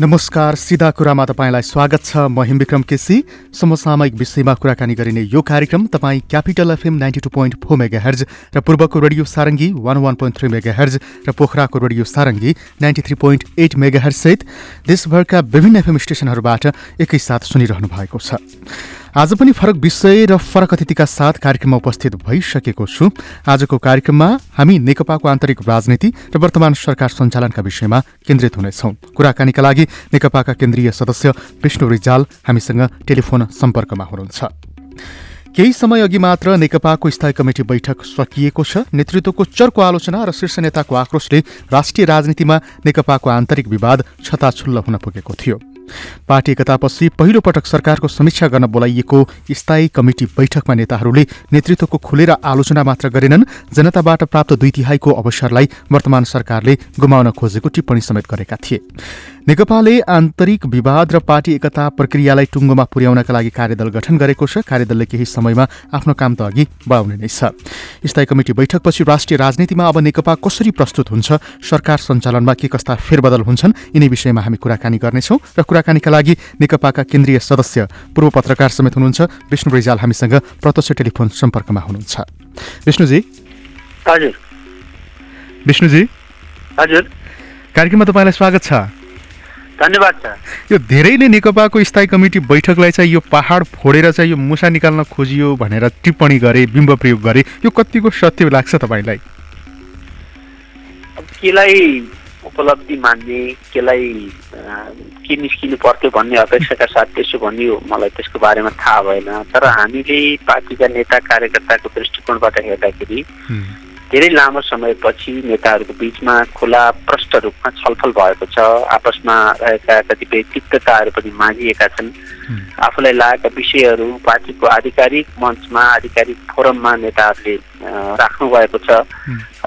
नमस्कार सिधा कुरामा तपाईँलाई स्वागत छ। म हिमविक्रम केसी। समसामयिक विषयमा कुराकानी गरिने यो कार्यक्रम तपाईँ capital FM ninety two point four megahertz र पूर्वको radio Sarangi one one point three megahertz र पोखराको radio Sarangi ninety three point eight mega हर्जसहित देशभरका विभिन्न एफएम स्टेसनहरूबाट एकैसाथ सुनिरहनु भएको छ। आज पनि फरक विषय र फरक अतिथिका साथ कार्यक्रममा उपस्थित भइसकेको छु। आजको कार्यक्रममा हामी नेकपाको आन्तरिक राजनीति र वर्तमान सरकार सञ्चालनका विषयमा केन्द्रित हुनेछौँ। कुराकानीका लागि नेकपाका केन्द्रीय सदस्य विष्णु रिजाल हामीसँग टेलिफोन सम्पर्कमा हुनुहुन्छ। केही समय अघि मात्र नेकपाको स्थायी कमिटी बैठक सकिएको छ। नेतृत्वको चर्को आलोचना र शीर्ष नेताको आक्रोशले राष्ट्रिय राजनीतिमा नेकपाको आन्तरिक विवाद छताछुल्ल हुन पुगेको थियो। पार्टी एकतापछि पहिलो पटक सरकारको समीक्षा गर्न बोलाइएको स्थायी कमिटी बैठकमा नेताहरूले नेतृत्वको खुलेर आलोचना मात्र गरेनन्। जनताबाट प्राप्त दुई तिहाईको अवसरलाई वर्तमान सरकारले गुमाउन खोजेको टिप्पणी समेत गरेका थिए। नेकपाले आन्तरिक विवाद र पार्टी एकता प्रक्रियालाई टुङ्गोमा पुर्याउनका लागि कार्यदल गठन गरेको छ। कार्यदलले केही समयमा आफ्नो काम त अघि बढाउने नै छ। स्थायी कमिटी बैठकपछि राष्ट्रिय राजनीतिमा अब नेकपा कसरी प्रस्तुत हुन्छ? सरकार सञ्चालनमा के कस्ता फेरबदल हुन्छन्? यिनै विषयमा हामी कुराकानी गर्नेछौँ र कुराकानीका लागि नेकपाका केन्द्रीय सदस्य पूर्व पत्रकार समेत हुनुहुन्छ। विष्णु रिजाल हामीसँग प्रत्यक्ष टेलिफोन सम्पर्कमा हुनुहुन्छ। विष्णुजी? हजुर। विष्णुजी? हजुर। कार्यक्रममा तपाईँलाई स्वागत छ। धन्यवाद छ यो धेरैले नेकपाको स्थायी कमिटी बैठकलाई चाहिँ यो पहाड फोडेर चाहिँ यो मुसा निकाल्न खोजियो भनेर टिप्पणी गरे बिम्ब प्रयोग गरे यो कतिको सत्य लाग्छ तपाईँलाई? उपलब्धि मान्ने केलाई के निस्किनु पर्थ्यो भन्ने अपेक्षाका साथ त्यसो भनियो मलाई त्यसको बारेमा थाहा भएन। तर हामीले पार्टीका नेता कार्यकर्ताको दृष्टिकोणबाट हेर्दाखेरि धेरै लामो समयपछि नेताहरूको बिचमा खुला प्रष्ट रूपमा छलफल भएको छ। आपसमा रहेका कतिपय तिक्तताहरू पनि माझिएका छन्। आफूलाई लागेका विषयहरू पार्टीको आधिकारिक मञ्चमा आधिकारिक फोरममा नेताहरूले राख्नु भएको छ।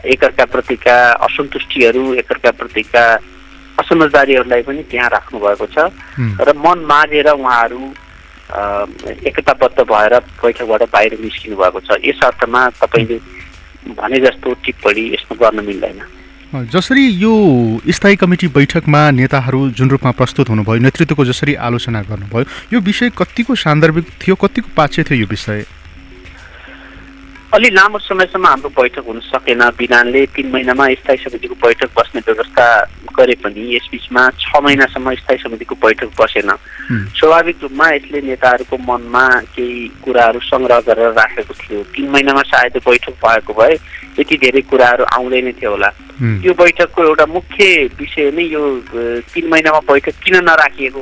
एकअर्का प्रतिका असन्तुष्टिहरू एकअर्का प्रतिका असमझदारीहरूलाई पनि त्यहाँ राख्नु भएको छ र मन माझेर उहाँहरू एकताबद्ध भएर बैठकबाट बाहिर निस्किनु भएको छ। यस अर्थमा तपाईँले भने जस्तो टिप्पणी यसमा गर्न मिल्दैन। जसरी यो स्थायी कमिटी बैठकमा नेताहरू जुन रूपमा प्रस्तुत हुनुभयो नेतृत्वको जसरी आलोचना गर्नुभयो यो विषय कतिको सान्दर्भिक थियो कतिको पाच्य थियो यो विषय? अलि लामो समयसम्म हाम्रो बैठक हुन सकेन। विधानले तिन महिनामा स्थायी समितिको बैठक बस्ने व्यवस्था गरे पनि यसबिचमा छ महिनासम्म स्थायी समितिको बैठक बसेन। स्वाभाविक रूपमा यसले नेताहरूको मनमा केही कुराहरू सङ्ग्रह गरेर राखेको थियो। तिन महिनामा सायद बैठक भएको भए यति धेरै कुराहरू आउँदैन थियो होला। यो बैठकको एउटा मुख्य विषय नै यो तिन महिनामा बैठक किन नराखिएको?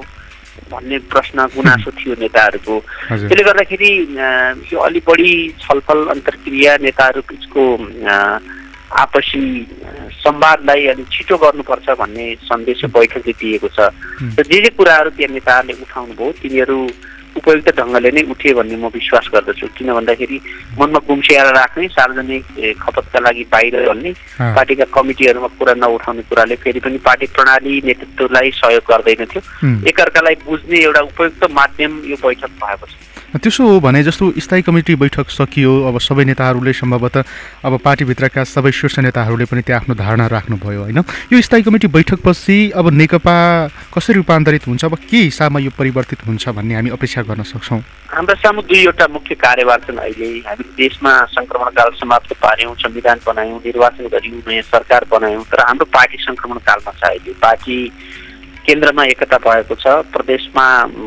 भन्ने प्रश्न गुनासो थियो नेताहरूको। त्यसले गर्दाखेरि यो अलि बढी छलफल अन्तर्क्रिया नेताहरू बिचको अ, आपसी संवादलाई अलिक छिटो गर्नुपर्छ भन्ने सन्देश बैठकले दिएको छ। र जे जे कुराहरू त्यहाँ नेताहरूले उठाउनु भयो तिनीहरू उपयुक्त ढङ्गले नै उठे भन्ने म विश्वास गर्दछु। किन भन्दाखेरि मनमा गुम्सिएर राख्ने सार्वजनिक खपतका लागि बाहिर भन्ने पार्टीका कमिटीहरूमा कुरा नउठाउने कुराले फेरि पनि पार्टी प्रणाली नेतृत्वलाई सहयोग गर्दैनथ्यो। हुँ। एकअर्कालाई बुझ्ने एउटा उपयुक्त माध्यम यो बैठक भएको छ। त्यसो हो भने जस्तो स्थायी कमिटी बैठक सकियो अब सबै नेताहरूले सम्भवतः अब पार्टीभित्रका सबै शीर्ष नेताहरूले पनि त्यहाँ आफ्नो धारणा राख्नुभयो होइन? यो स्थायी कमिटी बैठकपछि अब नेकपा कसरी रूपान्तरित हुन्छ अब के हिसाबमा यो परिवर्तित हुन्छ भन्ने हामी अपेक्षा गर्न सक्छौँ? हाम्रा सामु दुईवटा मुख्य कार्यभार छन् अहिले। हामी देशमा सङ्क्रमणकाल समाप्त पार्यौँ संविधान बनायौँ निर्वाचन गऱ्यौँ नयाँ सरकार बनायौँ तर हाम्रो पार्टी सङ्क्रमण कालमा छ अहिले। पार्टी केन्द्रमा एकता भएको छ प्रदेशमा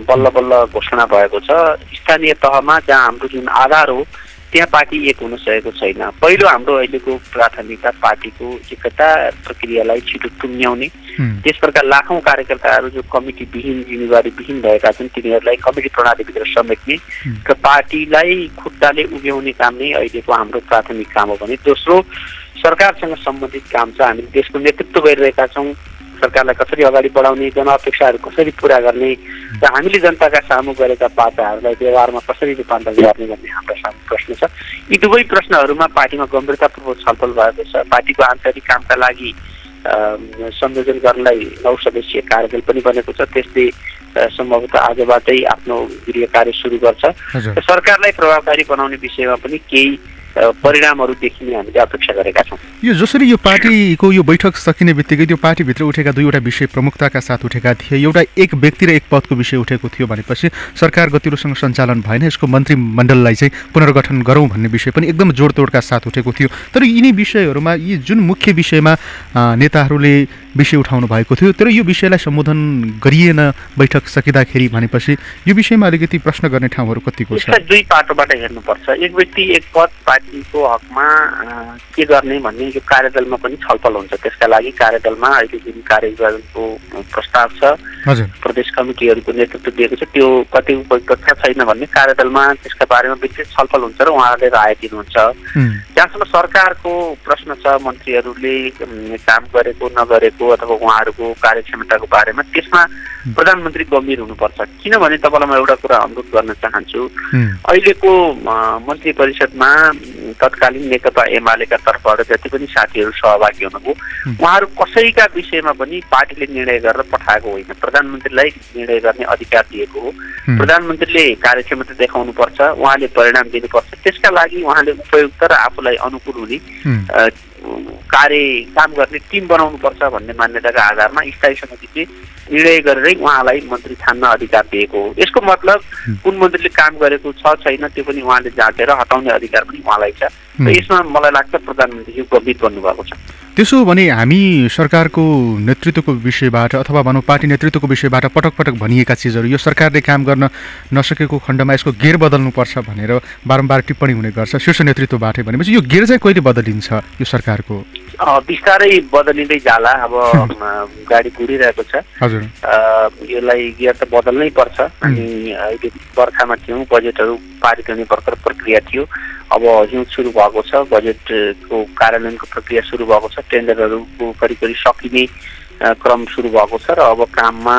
बल्ल बल्ल घोषणा भएको छ। स्थानीय तहमा जहाँ हाम्रो जुन आधार हो त्यहाँ पार्टी एक हुन सकेको छैन। पहिलो हाम्रो अहिलेको प्राथमिकता पार्टीको एकता प्रक्रियालाई छिटो टुङ्ग्याउने हुँ, त्यसप्रकार लाखौँ कार्यकर्ताहरू जो कमिटी विहीन जिम्मेवारी विहीन भएका छन् तिनीहरूलाई कमिटी प्रणालीभित्र समेट्ने र पार्टीलाई खुट्टाले उभ्याउने काम नै अहिलेको हाम्रो प्राथमिक काम हो भने दोस्रो सरकारसँग सम्बन्धित काम छ। हामीले देशको नेतृत्व गरिरहेका छौँ। सरकारलाई कसरी अगाडि बढाउने जनअपेक्षाहरू कसरी पुरा गर्ने र हामीले जनताका सामु गरेका बाचाहरूलाई व्यवहारमा कसरी रूपान्तरण गर्ने भन्ने हाम्रो सामु प्रश्न छ यी दुवै प्रश्नहरूमा पार्टीमा गम्भीरतापूर्वक छलफल भएको छ पार्टीको आन्तरिक कामका लागि संयोजन गर्नलाई नौ सदस्यीय कार्यदल पनि बनेको छ त्यसले सम्भवतः आजबाटै आफ्नो गृह कार्य सुरु गर्छ र सरकारलाई प्रभावकारी बनाउने विषयमा पनि केही परिणामहरू देखिने हामीले अपेक्षा गरेका छौँ। यो जसरी यो पार्टीको यो बैठक सकिने बित्तिकै त्यो पार्टीभित्र उठेका दुईवटा विषय प्रमुखताका साथ उठेका थिए। एउटा एक व्यक्ति र एक पदको विषय उठेको थियो भनेपछि सरकार गतिरोसँग सञ्चालन भएन यसको मन्त्रीमण्डललाई चाहिँ पुनर्गठन गरौँ भन्ने विषय पनि एकदम जोडतोडका साथ उठेको थियो। तर यिनी विषयहरूमा यी जुन मुख्य विषयमा नेताहरूले विषय उठाउनु भएको थियो। तर यो विषयलाई सम्बोधन गरिएन बैठक सकिँदाखेरि भनेपछि यो विषयमा अलिकति प्रश्न गर्ने ठाउँहरू कतिको छ? दुई पाटोबाट हेर्नुपर्छ। एक व्यक्ति एक पद पार्टीको हकमा के गर्ने भन्ने यो कार्यदलमा पनि छलफल हुन्छ। त्यसका लागि कार्यदलमा अहिले जुन कार्यदलको प्रस्ताव छ हजुर। प्रदेश कमिटीहरूको नेतृत्व दिएको छ त्यो कति उपयुक्त छैन भन्ने कार्यदलमा त्यसका बारेमा विस्तृत छलफल हुन्छ र उहाँहरूले राय दिनुहुन्छ। जहाँसम्म सरकारको प्रश्न छ मन्त्रीहरूले काम गरेको नगरेको अथवा उहाँहरूको कार्यक्षमताको बारेमा त्यसमा प्रधानमन्त्री गम्भीर हुनुपर्छ। किनभने तपाईँलाई म एउटा कुरा अनुरोध गर्न चाहन्छु। अहिलेको मन्त्री परिषदमा तत्कालीन नेकपा एमालेका तर्फबाट जति पनि साथीहरू सहभागी हुनुभयो उहाँहरू कसैका विषयमा पनि पार्टीले निर्णय गरेर पठाएको होइन। प्रधानमन्त्रीलाई निर्णय गर्ने अधिकार दिएको हो। प्रधानमन्त्रीले कार्यक्षमता देखाउनु पर्छ उहाँले परिणाम दिनुपर्छ। त्यसका लागि उहाँले उपयुक्त र आफूलाई अनुकूल हुने कार्य काम गर्ने टिम बनाउनुपर्छ भन्ने मान्यताका आधारमा स्थायी समितिले निर्णय गरेरै उहाँलाई मन्त्री छान्न अधिकार दिएको हो। यसको मतलब कुन मन्त्रीले काम गरेको छ छैन त्यो पनि उहाँले जाँचेर हटाउने अधिकार पनि उहाँलाई छ। र यसमा मलाई लाग्छ प्रधानमन्त्रीज्यू गम्भीर बन्नुभएको छ। त्यसो हो भने हामी सरकारको नेतृत्वको विषयबाट अथवा भनौँ पार्टी नेतृत्वको विषयबाट पटक पटक भनिएका चिजहरू यो सरकारले काम गर्न नसकेको खण्डमा यसको गेर बदल्नुपर्छ भनेर बारम्बार टिप्पणी हुने गर्छ शीर्ष नेतृत्वबाटै भनेपछि यो गेर चाहिँ कहिले बदलिन्छ यो सरकारको? बिस्तारै बदलिँदै जाला। अब गाडी कुरिरहेको छ। हजुर। यसलाई गियर त बदल्नै पर्छ। अनि अहिले बर्खामा थियौँ बजेटहरू पारित हुने भर्खर प्रक्रिया थियो। अब हिउँ सुरु भएको छ बजेटको कार्यान्वयनको प्रक्रिया सुरु भएको छ। टेन्डरहरूको करिब करिब सकिने क्रम सुरु भएको छ र अब काममा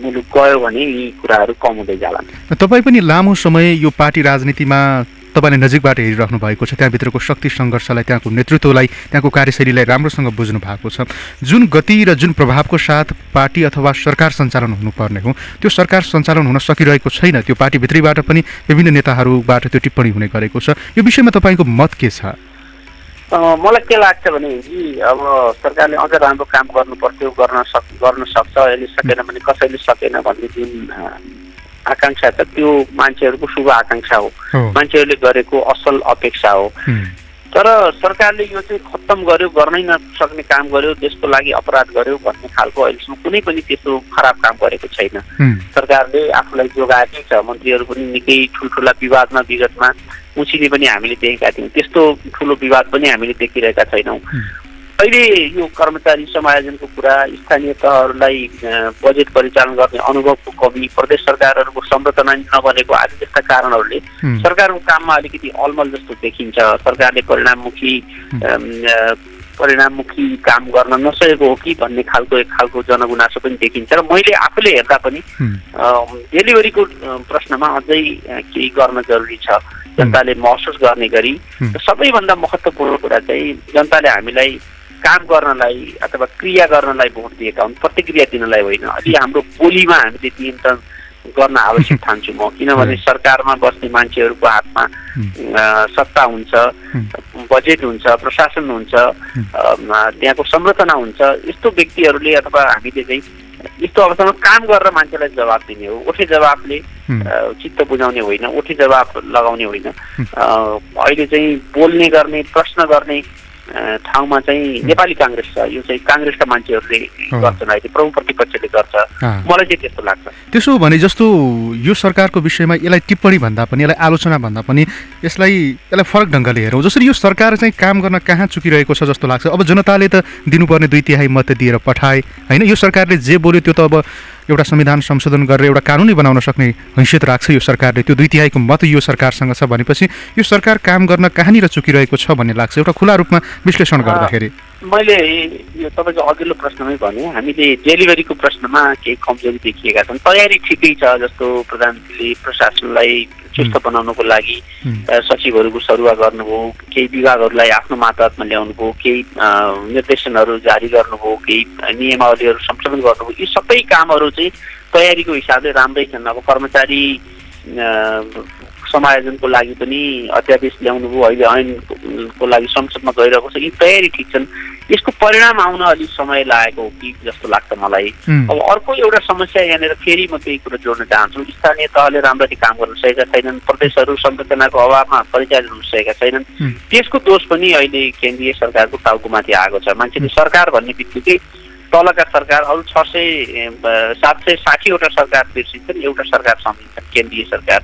मुलुक गयो भने यी कुराहरू कम हुँदै जाला तपाईँ पनि लामो समय यो पार्टी राजनीतिमा तपाईँले नजिकबाट हेरिराख्नु भएको छ त्यहाँभित्रको शक्ति सङ्घर्षलाई त्यहाँको नेतृत्वलाई त्यहाँको कार्यशैलीलाई राम्रोसँग बुझ्नु भएको छ। जुन गति र जुन प्रभावको साथ पार्टी अथवा सरकार सञ्चालन हुनुपर्ने हो त्यो सरकार सञ्चालन हुन सकिरहेको छैन त्यो पार्टीभित्रैबाट पनि विभिन्न नेताहरूबाट त्यो टिप्पणी हुने गरेको छ। यो विषयमा तपाईँको मत के छ? मलाई के लाग्छ भने अब सरकारले अझ राम्रो काम गर्नु पर्थ्यो गर्न सक गर्न सक्छ यसले सकेन भने कसैले सकेन भन्ने जुन आकाङ्क्षा छ त्यो मान्छेहरूको शुभ आकाङ्क्षा हो। मान्छेहरूले गरेको असल अपेक्षा हो। तर सरकारले यो चाहिँ खत्तम गर्यो गर्नै नसक्ने काम गर्यो देशको लागि अपराध गर्यो भन्ने खालको अहिलेसम्म कुनै पनि त्यस्तो खराब काम गरेको छैन। सरकारले आफूलाई जोगाएकै छ मन्त्रीहरू पनि निकै ठुल्ठुला विवादमा विगतमा उछिने पनि हामीले देखेका थियौँ। त्यस्तो ठुलो विवाद पनि हामीले देखिरहेका छैनौँ। अहिले यो कर्मचारी समायोजनको कुरा स्थानीय तहहरूलाई बजेट परिचालन गर्ने अनुभवको कमी प्रदेश सरकारहरूको संरचना नबनेको आदि जस्ता कारणहरूले सरकारको काममा अलिकति अलमल जस्तो देखिन्छ। सरकारले परिणाममुखी परिणाममुखी काम गर्न नसकेको हो कि भन्ने खालको एक खालको जनगुनासो पनि देखिन्छ र मैले आफूले हेर्दा पनि डेलिभरीको प्रश्नमा अझै केही गर्न जरुरी छ। जनताले महसुस गर्ने गरी सबैभन्दा महत्त्वपूर्ण कुरा चाहिँ जनताले हामीलाई काम गर्नलाई अथवा क्रिया गर्नलाई भोट दिएका हुन् प्रतिक्रिया दिनलाई होइन। अलि हाम्रो बोलीमा हामीले नियन्त्रण गर्न आवश्यक ठान्छु म किनभने सरकारमा बस्ने मान्छेहरूको हातमा अ, सत्ता हुन्छ बजेट हुन्छ प्रशासन हुन्छ अम, त्यहाँको संरचना हुन्छ यस्तो व्यक्तिहरूले अथवा हामीले चाहिँ यस्तो अवस्थामा काम गरेर मान्छेलाई जवाब दिने हो। उठे जवाबले चित्त बुझाउने होइन उठे जवाब लगाउने होइन। अहिले चाहिँ बोल्ने गर्ने प्रश्न गर्ने ठाउँमा चाहिँ नेपाली काङ्ग्रेस छ यो चाहिँ काङ्ग्रेसका मान्छेहरूले। गर्छन् अहिले प्रमुख प्रतिपक्षले गर्छ। मलाई चाहिँ त्यस्तो लाग्छ। त्यसो भने जस्तो यो सरकारको विषयमा यसलाई टिप्पणी भन्दा पनि यसलाई आलोचना भन्दा पनि यसलाई यसलाई फरक ढङ्गले हेरौँ। जसरी यो सरकार चाहिँ काम गर्न कहाँ चुकिरहेको छ जस्तो लाग्छ। अब जनताले त दिनुपर्ने दुई तिहाई मत दिएर पठाए होइन? यो सरकारले जे बोल्यो त्यो त अब एउटा संविधान संशोधन गरेर एउटा कानुनै बनाउन सक्ने हैसियत राख्छ यो सरकारले। त्यो दुई तिहाईको मत यो सरकारसँग छ भनेपछि यो सरकार काम गर्न कहाँनिर चुकिरहेको छ भन्ने लाग्छ। एउटा खुला रूपमा विश्लेषण गर्दाखेरि। मैले यो तपाईँको अघिल्लो प्रश्नमै भने हामीले डेलिभरीको प्रश्नमा केही कमजोरी देखिएका छन्। तयारी ठिकै छ जस्तो प्रधानमन्त्रीले प्रशासनलाई चुस्त बनाउनको लागि सचिवहरूको सरुवा गर्नुभयो केही विभागहरूलाई आफ्नो मातहतमा ल्याउनुभयो केही निर्देशनहरू जारी गर्नुभयो केही नियमावलीहरू संशोधन गर्नुभयो यी सबै कामहरू चाहिँ तयारीको हिसाबले राम्रै छन्। अब कर्मचारी समायोजनको लागि पनि अध्यादेश ल्याउनु भयो अहिले ऐनको लागि संसदमा गइरहेको छ। यी तयारी ठिक छन्। यसको परिणाम आउन अलिक समय लागेको हो कि जस्तो लाग्छ मलाई। अब अर्को एउटा समस्या यहाँनिर फेरि म केही कुरो जोड्न चाहन्छु। स्थानीय तहले राम्ररी काम गर्न सकेका छैनन्। प्रदेशहरू संरचनाको अभावमा परिचालन हुन सकेका छैनन्। त्यसको दोष पनि अहिले केन्द्रीय सरकारको टाउकोमाथि आएको छ। मान्छेले सरकार भन्ने बित्तिकै तलका सरकार अरू छ सय सात सय साठीवटा सरकार बिर्सिन्छन् एउटा सरकार सम्झिन्छन् केन्द्रीय सरकार।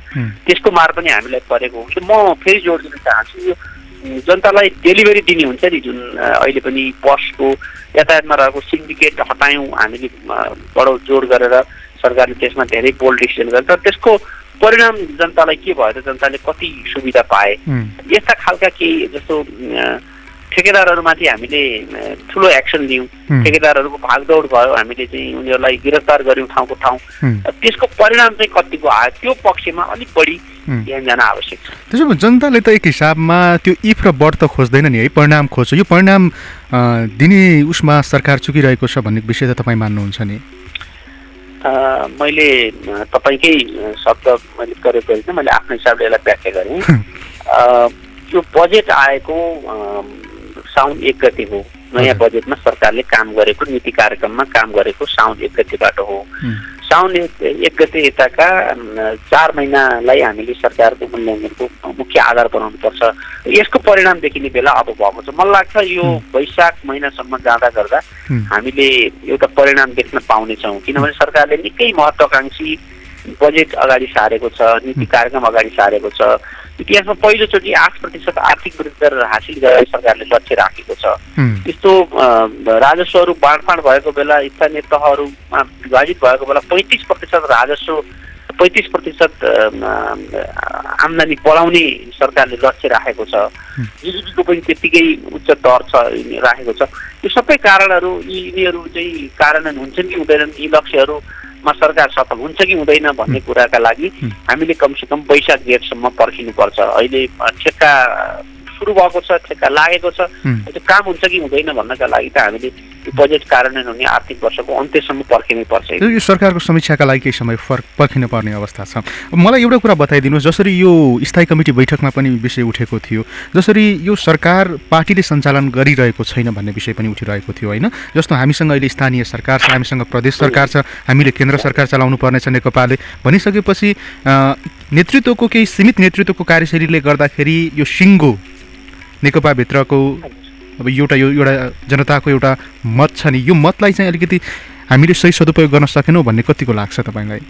त्यसको मार पनि हामीलाई परेको हो कि म फेरि जोड दिन चाहन्छु यो जनतालाई डेलिभरी दिने हुन्छ नि जुन अहिले पनि बसको यातायातमा रहेको सिन्डिकेट हटायौँ हामीले बडो जोड गरेर सरकारले त्यसमा धेरै बोल्ड डिसिजन गर्छ। त्यसको परिणाम जनतालाई के भयो त? जनताले कति सुविधा पाए। यस्ता खालका केही जस्तो ठेकेदारहरूमाथि हामीले ठुलो एक्सन लियौँ। ठेकेदारहरूको भागदौड भयो हामीले चाहिँ उनीहरूलाई गिरफ्तार गऱ्यौँ ठाउँको ठाउँ। त्यसको परिणाम चाहिँ कतिको आयो त्यो पक्षमा अलिक बढी। ध्यान जान आवश्यक छ। त्यसो भए जनताले त एक हिसाबमा त्यो इफ र बढ त खोज्दैन नि है परिणाम खोज्छ। यो परिणाम दिने उसमा सरकार चुकिरहेको छ भन्ने विषय त तपाईँ मान्नुहुन्छ नि? मैले तपाईँकै शब्द मैले प्रयोग गरेँ मैले आफ्नो हिसाबले यसलाई व्याख्या गरेँ। यो बजेट आएको साउन एक गते हो नयाँ। बजेटमा सरकारले काम गरेको नीति कार्यक्रममा काम गरेको साउन एक गतेबाट हो। साउन एक एक गते यताका चार महिनालाई हामीले सरकारको मूल्याङ्कनको मुख्य आधार बनाउनुपर्छ यसको परिणाम देखिने बेला अब भएको छ मलाई लाग्छ यो। वैशाख महिनासम्म जाँदा गर्दा। हामीले एउटा परिणाम देख्न पाउनेछौँ किनभने सरकारले निकै महत्त्वाकाङ्क्षी बजेट अगाडि सारेको छ नीति कार्यक्रम अगाडि सारेको छ इतिहासमा पहिलोचोटि आठ प्रतिशत आर्थिक वृद्धि दर हासिल गरेर सरकारले लक्ष्य राखेको छ। यस्तो राजस्वहरू बाँडफाँड भएको बेला स्थानीय तहहरूमा विभाजित भएको बेला पैँतिस प्रतिशत राजस्व पैँतिस प्रतिशत आम्दानी बढाउने सरकारले लक्ष्य राखेको छ जिडिपीको पनि त्यत्तिकै उच्च दर छ राखेको छ यो सबै कारणहरू यी यिनीहरू चाहिँ कार्यान्वयन हुन्छन् कि हुँदैनन् यी लक्ष्यहरूमा सरकार सफल हुन्छ कि हुँदैन भन्ने कुराका लागि हामीले कमसेकम वैशाख जेठसम्म पर्खिनुपर्छ। अहिले ठेक्का सुरु भएको छ ठेक्का लागेको छ। त्यो काम हुन्छ कि हुँदैन भन्नका लागि त हामीले यो बजेट कार्यान्वयन हुने आर्थिक वर्षको अन्त्यसम्म पर्खिनै पर्छ। यो सरकारको समीक्षाका लागि केही समय फर्क पर्खिनु पर्ने अवस्था छ। मलाई एउटा कुरा बताइदिनुहोस् जसरी यो स्थायी कमिटी बैठकमा पनि विषय उठेको थियो जसरी यो सरकार पार्टीले सञ्चालन गरिरहेको छैन भन्ने विषय पनि उठिरहेको थियो होइन? जस्तो हामीसँग अहिले स्थानीय सरकार छ हामीसँग प्रदेश सरकार छ हामीले केन्द्र सरकार चलाउनु पर्नेछ नेकपाले भनिसकेपछि नेतृत्वको केही सीमित नेतृत्वको कार्यशैलीले गर्दाखेरि यो सिङ्गो नेकपाभित्रको अब एउटा यो एउटा जनताको एउटा मत छ नि। यो मतलाई चाहिँ अलिकति हामीले सही सदुपयोग गर्न सकेनौँ भन्ने कतिको लाग्छ तपाईँलाई?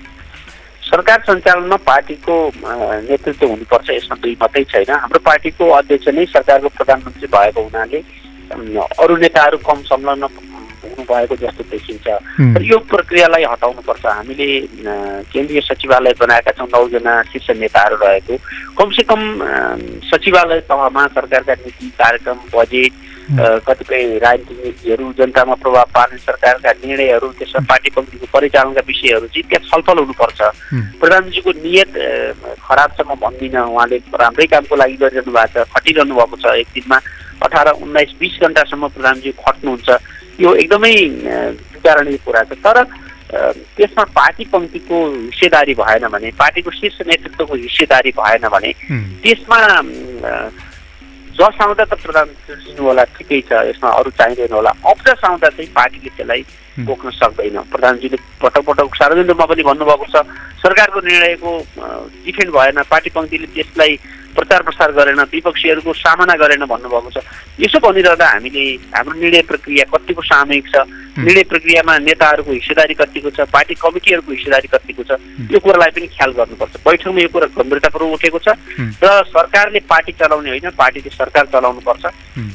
सरकार सञ्चालनमा पार्टीको नेतृत्व हुनुपर्छ यसमा दुई मात्रै छैन। हाम्रो पार्टीको अध्यक्ष नै सरकारको प्रधानमन्त्री भएको हुनाले अरू नेताहरू कम संलग्न हुनुभएको जस्तो देखिन्छ। तर यो प्रक्रियालाई हटाउनुपर्छ। हामीले केन्द्रीय सचिवालय बनाएका छौँ नौजना शीर्ष नेताहरू रहेको। कमसेकम सचिवालय तहमा सरकारका नीति कार्यक्रम बजेट कतिपय राजनीतिक नीतिहरू जनतामा प्रभाव पार्ने सरकारका निर्णयहरू त्यसमा पार्टी कमिटीको परिचालनका विषयहरू चाहिँ त्यहाँ छलफल हुनुपर्छ। हुँ। प्रधानमन्त्रीको नियत खराब छ म भन्दिनँ उहाँले राम्रै कामको लागि गरिरहनु भएको छ खटिरहनु भएको छ। एक दिनमा अठार उन्नाइस बिस घन्टासम्म प्रधानमन्त्री खट्नुहुन्छ। यो एकदमै विचारणीय कुरा छ तर त्यसमा पार्टी पङ्क्तिको हिस्सेदारी भएन भने पार्टीको शीर्ष नेतृत्वको हिस्सेदारी भएन भने। त्यसमा जस आउँदा त प्रधानमन्त्री दिनु होला ठिकै छ यसमा अरू चाहिँदैन होला अब्जस आउँदा चाहिँ पार्टीले त्यसलाई बोक्न सक्दैन। प्रधानमन्त्रीले पटक पटक सार्वजनिक रूपमा पनि भन्नुभएको छ सरकारको निर्णयको डिफेन्ड भएन पार्टी पङ्क्तिले त्यसलाई प्रचार प्रसार गरेन विपक्षीहरूको सामना गरेन भन्नुभएको छ। यसो भनिरहँदा हामीले हाम्रो निर्णय प्रक्रिया कतिको सामूहिक छ? निर्णय प्रक्रियामा नेताहरूको हिस्सेदारी कतिको छ? पार्टी कमिटीहरूको हिस्सेदारी कतिको छ? यो कुरालाई पनि ख्याल गर्नुपर्छ। बैठकमा यो कुरा गम्भीरतापूर्वक उठेको छ। र सरकारले पार्टी चलाउने होइन पार्टीले सरकार चलाउनुपर्छ।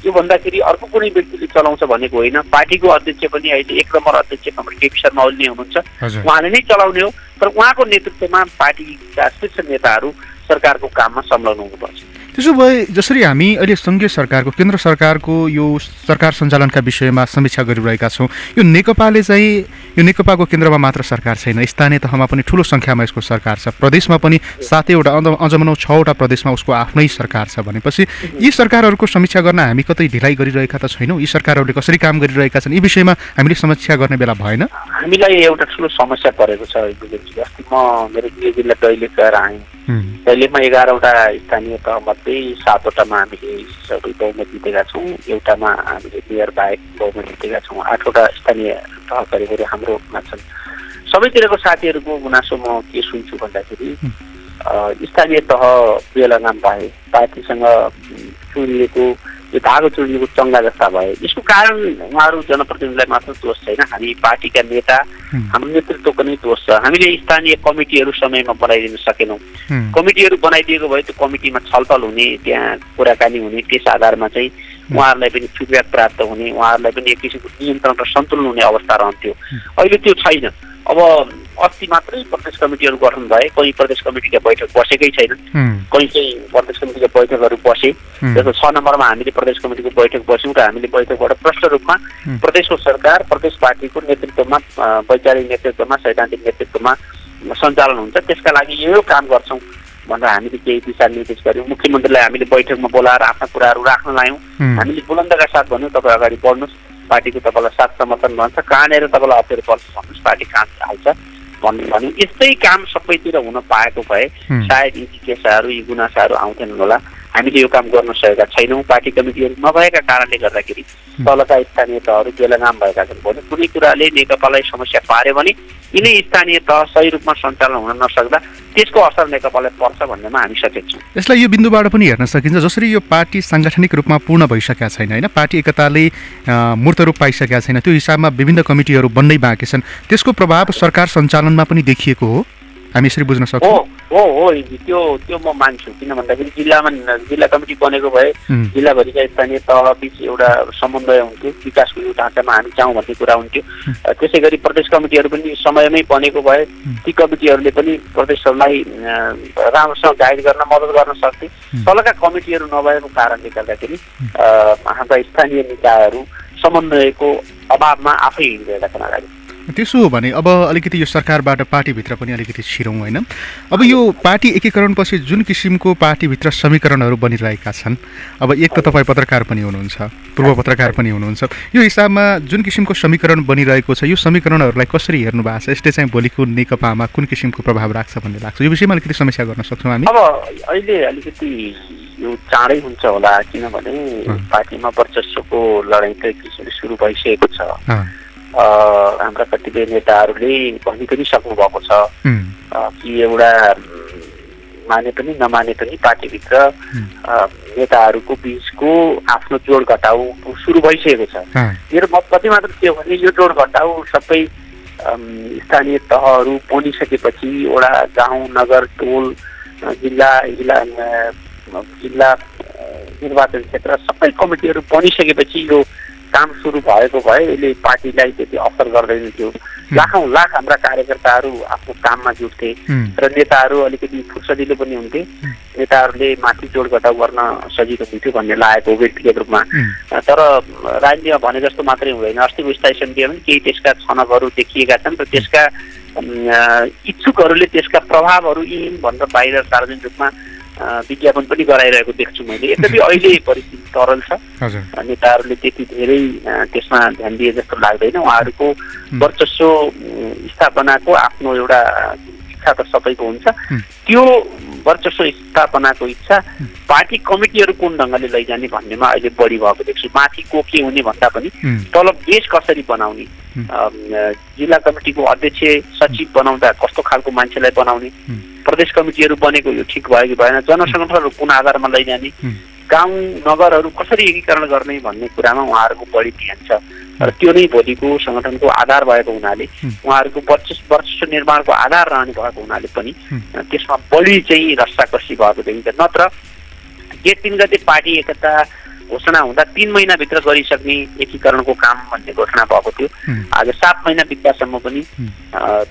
यो भन्दाखेरि अर्को कुनै व्यक्तिले चलाउँछ भनेको होइन। पार्टीको अध्यक्ष पनि अहिले एक नम्बर अध्यक्ष हाम्रो केपी शर्मा ओली हुनुहुन्छ। उहाँले नै चलाउने हो तर उहाँको नेतृत्वमा पार्टीका शीर्ष नेताहरू सरकारको काममा संलग्न हुनुपर्छ त्यसो भए जसरी हामी अहिले सङ्घीय सरकारको केन्द्र सरकारको यो सरकार सञ्चालनका विषयमा समीक्षा गरिरहेका छौँ यो नेकपाले चाहिँ यो नेकपाको केन्द्रमा मात्र सरकार छैन स्थानीय तहमा पनि ठुलो सङ्ख्यामा यसको सरकार छ प्रदेशमा पनि सातैवटा अझ अझ भनौँ छवटा प्रदेशमा उसको आफ्नै सरकार छ भनेपछि यी सरकारहरूको समीक्षा गर्न हामी कतै ढिलाइ गरिरहेका त छैनौँ यी सरकारहरूले कसरी काम गरिरहेका छन् यी विषयमा हामीले समीक्षा गर्ने बेला भएन। हामीलाई एउटा ठुलो समस्या परेको छ अस्ति म मेरो दैलेख गएर आएँ दैलेखमा एघारवटा स्थानीय तहमध्ये सातवटामा हामीले सबै बहुमत जितेका छौँ। एउटामा हामीले मेयर बाहेक बहुमत जितेका छौँ। आठवटा स्थानीय तह गरी हाम्रोमा छन्। सबैतिरको साथीहरूको गुनासो म के सुन्छु भन्दाखेरि स्थानीय तह बेलागाम भए पार्टीसँग चुनिएको यो धागो चुनिएको चङ्गा जस्ता भए यसको कारण उहाँहरू जनप्रतिनिधिलाई मात्र दोष छैन हामी पार्टीका नेता हाम्रो नेतृत्वको नै दोष छ हामीले स्थानीय कमिटीहरू समयमा बनाइदिन सकेनौँ कमिटीहरू बनाइदिएको भए त्यो कमिटीमा छलफल हुने त्यहाँ कुराकानी हुने त्यस आधारमा चाहिँ उहाँहरूलाई पनि फिडब्याक प्राप्त हुने उहाँहरूलाई पनि एक किसिमको नियन्त्रण र सन्तुलन हुने अवस्था रहन्थ्यो अहिले त्यो छैन अब अस्ति मात्रै प्रदेश कमिटीहरू गठन भए कहीँ प्रदेश कमिटीका बैठक बसेकै छैन कहीँ चाहिँ प्रदेश कमिटीका बैठकहरू बसे। जस्तो छ नम्बरमा हामीले प्रदेश कमिटीको बैठक बस्यौँ र हामीले बैठकबाट प्रष्ट रूपमा प्रदेशको सरकार प्रदेश पार्टीको नेतृत्वमा वैचारिक नेतृत्वमा सैद्धान्तिक नेतृत्वमा सञ्चालन हुन्छ। त्यसका लागि यो काम गर्छौँ भनेर हामीले केही दिशानिर्देश गऱ्यौँ मुख्यमन्त्रीलाई हामीले बैठकमा बोलाएर आफ्ना कुराहरू राख्न लायौँ। हामीले बुलन्दका साथ भन्यौँ तपाईँ अगाडि बढ्नुहोस्। पार्टीको तपाईँलाई साथ समर्थन भन्छ कहाँनिर तपाईँलाई अप्ठ्यारो पर्छ भन्नुहोस् पार्टी कहाँ हाल्छ भन्ने भन्यो यस्तै काम सबैतिर हुन पाएको भए सायद यी जिज्ञासाहरू यी गुनासाहरू आउँथेनन् होला। हामीले यो काम गर्न सकेका छैनौँ पार्टी कमिटीहरू नभएका कारणले गर्दाखेरि तलका स्थानीय तहहरू बेलगाम भएका छन्। भने कुनै कुराले नेकपालाई समस्या पार्यो भने यिनै स्थानीय तह सही रूपमा सञ्चालन हुन नसक्दा त्यसको असर नेकपालाई पर्छ भन्नेमा हामी सचेत छौँ। यसलाई यो बिन्दुबाट पनि हेर्न सकिन्छ जसरी यो पार्टी साङ्गठनिक रूपमा पूर्ण भइसकेका छैन होइन? पार्टी एकताले मूर्त रूप पाइसकेका छैन। त्यो हिसाबमा विभिन्न कमिटीहरू बन्नै बाँकी छन्। त्यसको प्रभाव सरकार सञ्चालनमा पनि देखिएको हो। हामी यसरी बुझ्न सक्छौँ। हो हो त्यो त्यो म मान्छु किन भन्दाखेरि जिल्लामा जिल्ला कमिटी बनेको भए जिल्लाभरिका स्थानीय तह बिच एउटा समन्वय हुन्थ्यो विकासको यो ढाँचामा हामी जाउँ भन्ने कुरा हुन्थ्यो। त्यसै गरी प्रदेश कमिटीहरू पनि समयमै बनेको भए ती कमिटीहरूले पनि प्रदेशहरूलाई राम्रोसँग गाइड गर्न मद्दत गर्न सक्थे। तलका कमिटीहरू नभएको कारणले गर्दाखेरि हाम्रा स्थानीय निकायहरू समन्वयको अभावमा आफै हिँडिरहेका छन् अगाडि। त्यसो हो भने अब अलिकति यो सरकारबाट पार्टीभित्र पनि अलिकति छिरौँ होइन? अब यो पार्टी एकीकरणपछि जुन किसिमको पार्टीभित्र समीकरणहरू बनिरहेका छन् अब एक त तपाईँ पत्रकार पनि हुनुहुन्छ पूर्व पत्रकार पनि हुनुहुन्छ यो हिसाबमा जुन किसिमको समीकरण बनिरहेको छ यो समीकरणहरूलाई कसरी हेर्नु भएको छ? यसले चाहिँ भोलिको नेकपामा कुन किसिमको प्रभाव राख्छ भन्ने लाग्छ? यो विषयमा अलिकति समस्या गर्न सक्छौँ हामी। अब अहिले अलिकति यो चाँडै हुन्छ होला किनभने पार्टीमा वर्चस्वको लडाइँ त सुरु भइसकेको छ। हाम्रा कतिपय नेताहरूले भनि पनि सक्नु भएको छ कि एउटा माने पनि नमाने पनि पार्टीभित्र नेताहरूको बिचको आफ्नो जोड घटाउ सुरु भइसकेको छ। मेरो मत कति मात्र के हो भने यो जोड घटाउ सबै स्थानीय तहहरू बनिसकेपछि एउटा गाउँ नगर टोल जिल्ला जिल्ला जिल्ला निर्वाचन क्षेत्र सबै कमिटीहरू बनिसकेपछि यो काम सुरु भएको भए यसले पार्टीलाई त्यति असर गर्दैन थियो। लाखौँ लाख हाम्रा कार्यकर्ताहरू आफ्नो काममा जुट्थे र नेताहरू अलिकति फुर्सदिलो पनि हुन्थे। नेताहरूले माथि जोड घटाउ गर्न सजिलो हुन्थ्यो भन्ने लागेको व्यक्तिगत रूपमा। तर राजनीतिमा भने जस्तो मात्रै हुँदैन। अस्तिको स्थायी समितिमा पनि केही त्यसका छनकहरू देखिएका छन् र त्यसका इच्छुकहरूले त्यसका प्रभावहरू यी भनेर बाहिर सार्वजनिक रूपमा विज्ञापन पनि गराइरहेको देख्छु मैले। यद्यपि अहिले परिस्थिति तरल छ। नेताहरूले त्यति धेरै त्यसमा ध्यान दिए जस्तो लाग्दैन। उहाँहरूको वर्चस्व स्थापनाको आफ्नो एउटा इच्छा त सबैको हुन्छ। त्यो वर्चस्व स्थापनाको इच्छा पार्टी कमिटीहरू कुन ढङ्गले लैजाने भन्नेमा अहिले बढी भएको देख्छु। माथि को के हुने भन्दा पनि तल बेस कसरी बनाउने? जिल्ला कमिटीको अध्यक्ष सचिव बनाउँदा कस्तो खालको मान्छेलाई बनाउने? प्रदेश कमिटीहरू बनेको यो ठिक भयो कि भएन? जनसङ्गठनहरू कुन आधारमा लैजाने? गाउँ नगरहरू कसरी एकीकरण गर्ने भन्ने कुरामा उहाँहरूको बढी ध्यान छ। र त्यो नै भोलिको सङ्गठनको आधार भएको हुनाले उहाँहरूको वर्चस्व वर्चस्व निर्माणको आधार रहने भएको हुनाले पनि त्यसमा बढी चाहिँ रस्साकसी भएको देखिन्छ। नत्र गेट तिन गते पार्टी एकता घोषणा हुँदा तिन महिनाभित्र गरिसक्ने एकीकरणको काम भन्ने घोषणा भएको थियो। आज सात महिना बित्दासम्म पनि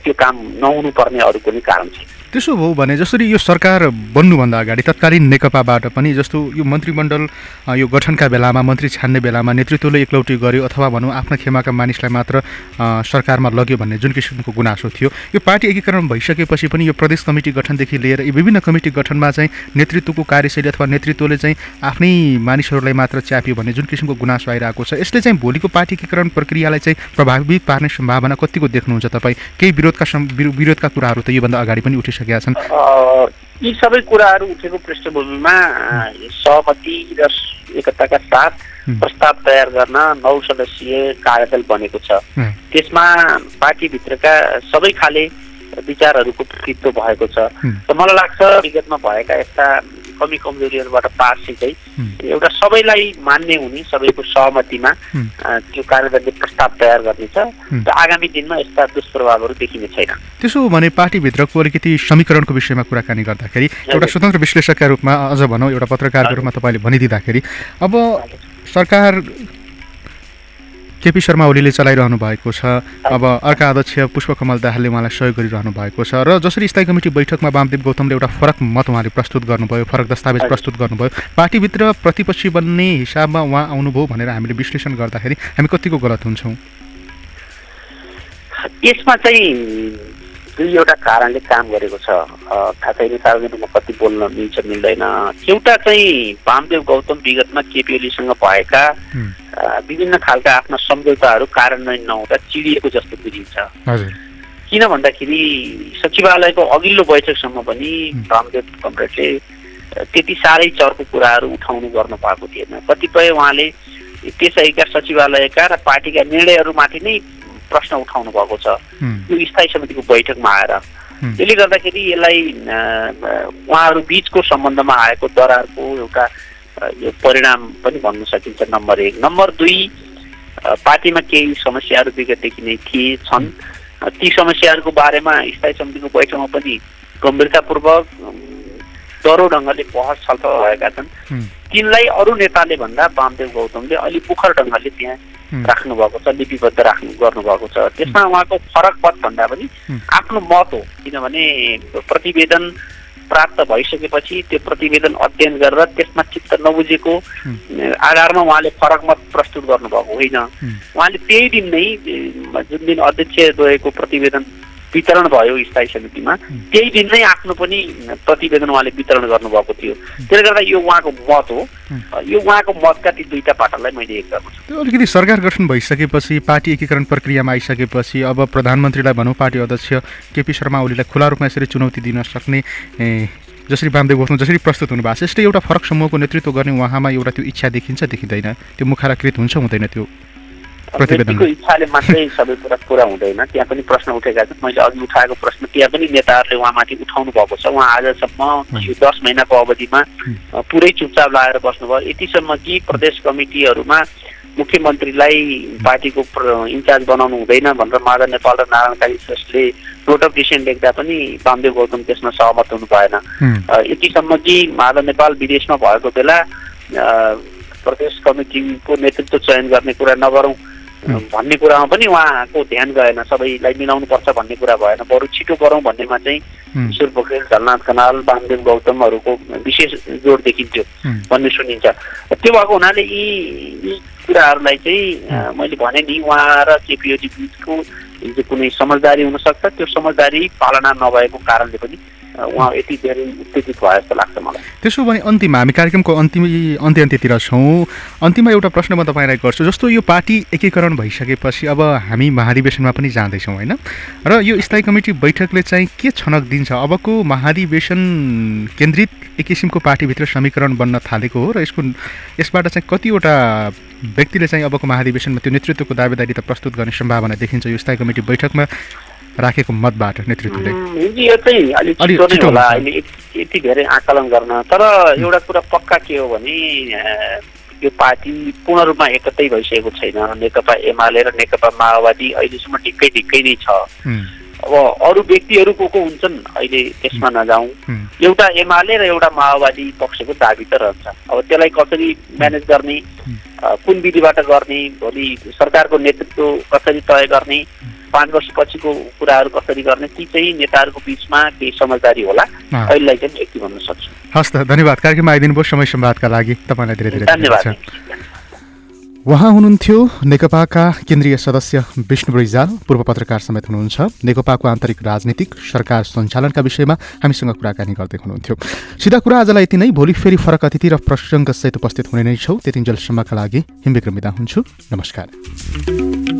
त्यो काम नहुनु पर्ने अरू कुनै कारण छैन। त्यसो हो भने जसरी यो सरकार बन्नुभन्दा अगाडि तत्कालीन नेकपाबाट पनि जस्तो यो मन्त्रीमण्डल यो गठनका बेलामा मन्त्री छान्ने बेलामा नेतृत्वले एकलौटी गर्यो अथवा भनौँ आफ्ना खेमाका मानिसलाई मात्र सरकारमा लग्यो भन्ने जुन किसिमको गुनासो थियो यो पार्टी एकीकरण भइसकेपछि पनि यो प्रदेश कमिटी गठनदेखि लिएर यी विभिन्न कमिटी गठनमा चाहिँ नेतृत्वको कार्यशैली अथवा नेतृत्वले चाहिँ आफ्नै मानिसहरूलाई मात्र च्याप्यो भन्ने जुन किसिमको गुनासो आइरहेको छ यसले चाहिँ भोलिको पार्टी एकीकरण प्रक्रियालाई चाहिँ प्रभावित पार्ने सम्भावना कतिको देख्नुहुन्छ तपाईँ? केही विरोधका विरोधका कुराहरू त योभन्दा अगाडि पनि उठिसकेका छन् यी सबै कुराहरू उठेको पृष्ठभूमिमा सहमति र एकताका साथ। प्रस्ताव तयार गर्न नौ सदस्यीय कार्यदल बनेको छ। त्यसमा पार्टीभित्रका सबै खाले विचारहरूको प्रतित्व भएको छ। र मलाई लाग्छ विगतमा भएका यस्ता कमी कमजोरीहरूबाट पार्सी चाहिँ। एउटा सबैलाई मान्ने हुने सबैको सहमतिमा त्यो कार्यदलले प्रस्ताव तयार गर्नेछ। र आगामी दिनमा यस्ता दुष्प्रभावहरू देखिने छैन त्यसो हो भने पार्टीभित्रको अलिकति समीकरणको विषयमा कुराकानी गर्दाखेरि एउटा। स्वतन्त्र विश्लेषकका रूपमा अझ भनौँ एउटा पत्रकारको रूपमा तपाईँले भनिदिँदाखेरि अब सरकार केपी शर्मा ओलीले चलाइरहनु भएको छ। अब अर्का अध्यक्ष पुष्पकमल दाहालले उहाँलाई सहयोग गरिरहनु भएको छ र जसरी स्थायी कमिटी बैठकमा वामदेव गौतमले एउटा फरक मत उहाँले प्रस्तुत गर्नुभयो फरक दस्तावेज। प्रस्तुत गर्नुभयो। पार्टीभित्र प्रतिपक्षी बन्ने हिसाबमा उहाँ आउनुभयो भनेर हामीले विश्लेषण गर्दाखेरि हामी कतिको गलत हुन्छौँ? यसमा चाहिँ दुईवटा कारणले काम गरेको छ। थाहा छैन सार्वजनिकमा कति बोल्न मिल्छ मिल्दैन। एउटा चाहिँ वामदेव गौतम विगतमा केपी ओलीसँग भएका विभिन्न खालका आफ्ना सम्झौताहरू कार्यान्वयन नहुँदा चिडिएको जस्तो बुझिन्छ। किन भन्दाखेरि सचिवालयको अघिल्लो बैठकसम्म पनि वामदेव कमरेडले त्यति साह्रै चर्को कुराहरू उठाउनु गर्नु भएको थिएन। कतिपय उहाँले त्यसैका सचिवालयका र पार्टीका निर्णयहरूमाथि नै प्रश्न उठाउनु भएको छ। यो स्थायी समितिको बैठकमा आएर। त्यसले गर्दाखेरि यसलाई उहाँहरू बिचको सम्बन्धमा आएको दरारको एउटा यो परिणाम पनि भन्न सकिन्छ नम्बर एक। नम्बर दुई पार्टीमा केही समस्याहरू विगतदेखि नै थिए छन्। ती समस्याहरूको बारेमा स्थायी समितिको बैठकमा पनि गम्भीरतापूर्वक डह्रो ढङ्गले बहस छलफल भएका छन् तिनलाई अरू नेताले भन्दा वामदेव गौतमले अलिक मुखर ढङ्गले त्यहाँ हुँ, राख्नु भएको छ लिपिबद्ध राख्नु गर्नुभएको छ त्यसमा उहाँको फरक पद भन्दा पनि। आफ्नो मत हो किनभने प्रतिवेदन प्राप्त भइसकेपछि त्यो प्रतिवेदन अध्ययन गरेर त्यसमा चित्त नबुझेको। आधारमा उहाँले फरक मत प्रस्तुत गर्नुभएको होइन। उहाँले त्यही दिन नै जुन दिन अध्यक्षद्वयको प्रतिवेदन वितरण भयो स्थायी समितिमा। त्यही दिन नै आफ्नो पनि प्रतिवेदन उहाँले वितरण गर्नुभएको थियो। त्यसले गर्दा यो उहाँको मत हो। यो उहाँको मतका ती दुईटा पाटोलाई मैले एक गर्छु त्यो अलिकति सरकार गठन भइसकेपछि पार्टी एकीकरण प्रक्रियामा आइसकेपछि अब प्रधानमन्त्रीलाई भनौँ पार्टी अध्यक्ष केपी शर्मा ओलीलाई खुला रूपमा यसरी चुनौती दिन सक्ने जसरी वामदेव गौतम जसरी प्रस्तुत हुनु भएको छ यस्तै एउटा फरक समूहको नेतृत्व गर्ने उहाँमा एउटा त्यो इच्छा देखिन्छ देखिँदैन। त्यो मुखाराकृत हुन्छ हुँदैन त्यो। व्यक्तिको इच्छाले मात्रै सबै कुरा पुरा हुँदैन। त्यहाँ पनि प्रश्न उठेका छन्। मैले अघि उठाएको प्रश्न त्यहाँ पनि नेताहरूले उहाँमाथि उठाउनु भएको छ। उहाँ आजसम्म यो दस महिनाको अवधिमा पुरै चुपचाप लगाएर बस्नुभयो। यतिसम्म कि प्रदेश कमिटीहरूमा मुख्यमन्त्रीलाई पार्टीको प्र- इन्चार्ज बनाउनु हुँदैन भनेर माधव नेपाल र नारायण काली श्रेष्ठले नोट अफ डिसेन्ट लेख्दा पनि वामदेव गौतम त्यसमा सहमत हुनु भएन। यतिसम्म कि माधव नेपाल विदेशमा भएको बेला प्रदेश कमिटीको नेतृत्व चयन गर्ने कुरा नगरौँ। भन्ने कुरामा पनि उहाँको ध्यान गएन सबैलाई मिलाउनु पर्छ भन्ने कुरा भएन। बरु छिटो गरौँ भन्नेमा चाहिँ ईश्वर पोखरेल झलनाथ खनाल वामदेव गौतमहरूको विशेष जोड देखिन्थ्यो भन्ने सुनिन्छ। त्यो भएको हुनाले यी यी कुराहरूलाई चाहिँ मैले भने नि उहाँ र केपिओजी बिचको हिजो कुनै समझदारी हुनसक्छ त्यो समझदारी पालना नभएको कारणले पनि उहाँ यति धेरै उत्तेजित भयो जस्तो लाग्छ मलाई। त्यसो भने अन्तिममा हामी कार्यक्रमको अन्तिम अन्त्य अन्त्यतिर छौँ। अन्तिममा एउटा प्रश्न म तपाईँलाई गर्छु जस्तो यो पार्टी एकीकरण भइसकेपछि अब हामी महाधिवेशनमा पनि जाँदैछौँ होइन? र यो स्थायी कमिटी बैठकले चाहिँ के छनक दिन्छ? अबको महाधिवेशन केन्द्रित एक किसिमको पार्टीभित्र समीकरण बन्न थालेको हो र यसको यसबाट चाहिँ कतिवटा व्यक्तिले चाहिँ अबको महाधिवेशनमा त्यो नेतृत्वको दावेदारी त प्रस्तुत गर्ने सम्भावना देखिन्छ यो स्थायी कमिटी बैठकमा। राखेको मतबाट नेतृत्वले। यो चाहिँ अलिक छिटो होला। अहिले यति- धेरै आकलन गर्न। तर एउटा कुरा पक्का के हो भने यो पार्टी पूर्ण रूपमा एकतै भइसकेको छैन। नेकपा एमाले र नेकपा माओवादी अहिलेसम्म ढिक्कै ढिक्कै नै छ। अब अरू व्यक्तिहरू को को हुन्छन्? अहिले त्यसमा नजाउँ। एउटा एमाले र एउटा माओवादी पक्षको दाबी त रहन्छ। अब त्यसलाई कसरी म्यानेज गर्ने कुन विधिबाट गर्ने भोलि सरकारको नेतृत्व कसरी तय गर्ने पाँच वर्षपछिको कुराहरू कसरी गर्ने ती चाहिँ नेताहरूको बिचमा केही समझदारी होला। अहिलेलाई चाहिँ यति भन्न सक्छु। हस् त धन्यवाद। कार्यक्रममा आइदिनु भयो समय संवादका लागि तपाईँलाई धेरै धेरै धन्यवाद। उहाँ हुनुहुन्थ्यो नेकपाका केन्द्रीय सदस्य विष्णु रिजाल पूर्व पत्रकार समेत हुनुहुन्छ। नेकपाको आन्तरिक राजनीतिक सरकार सञ्चालनका विषयमा हामीसँग कुराकानी गर्दै हुनुहुन्थ्यो। सिधा कुरा आजलाई यति नै। भोलि फेरि फरक अतिथि र प्रसङ्गसहित उपस्थित हुने नै छौँ। त्यतिन्जेलसम्मका लागि हिमविक्रम बिदा हुन्छु। नमस्कार।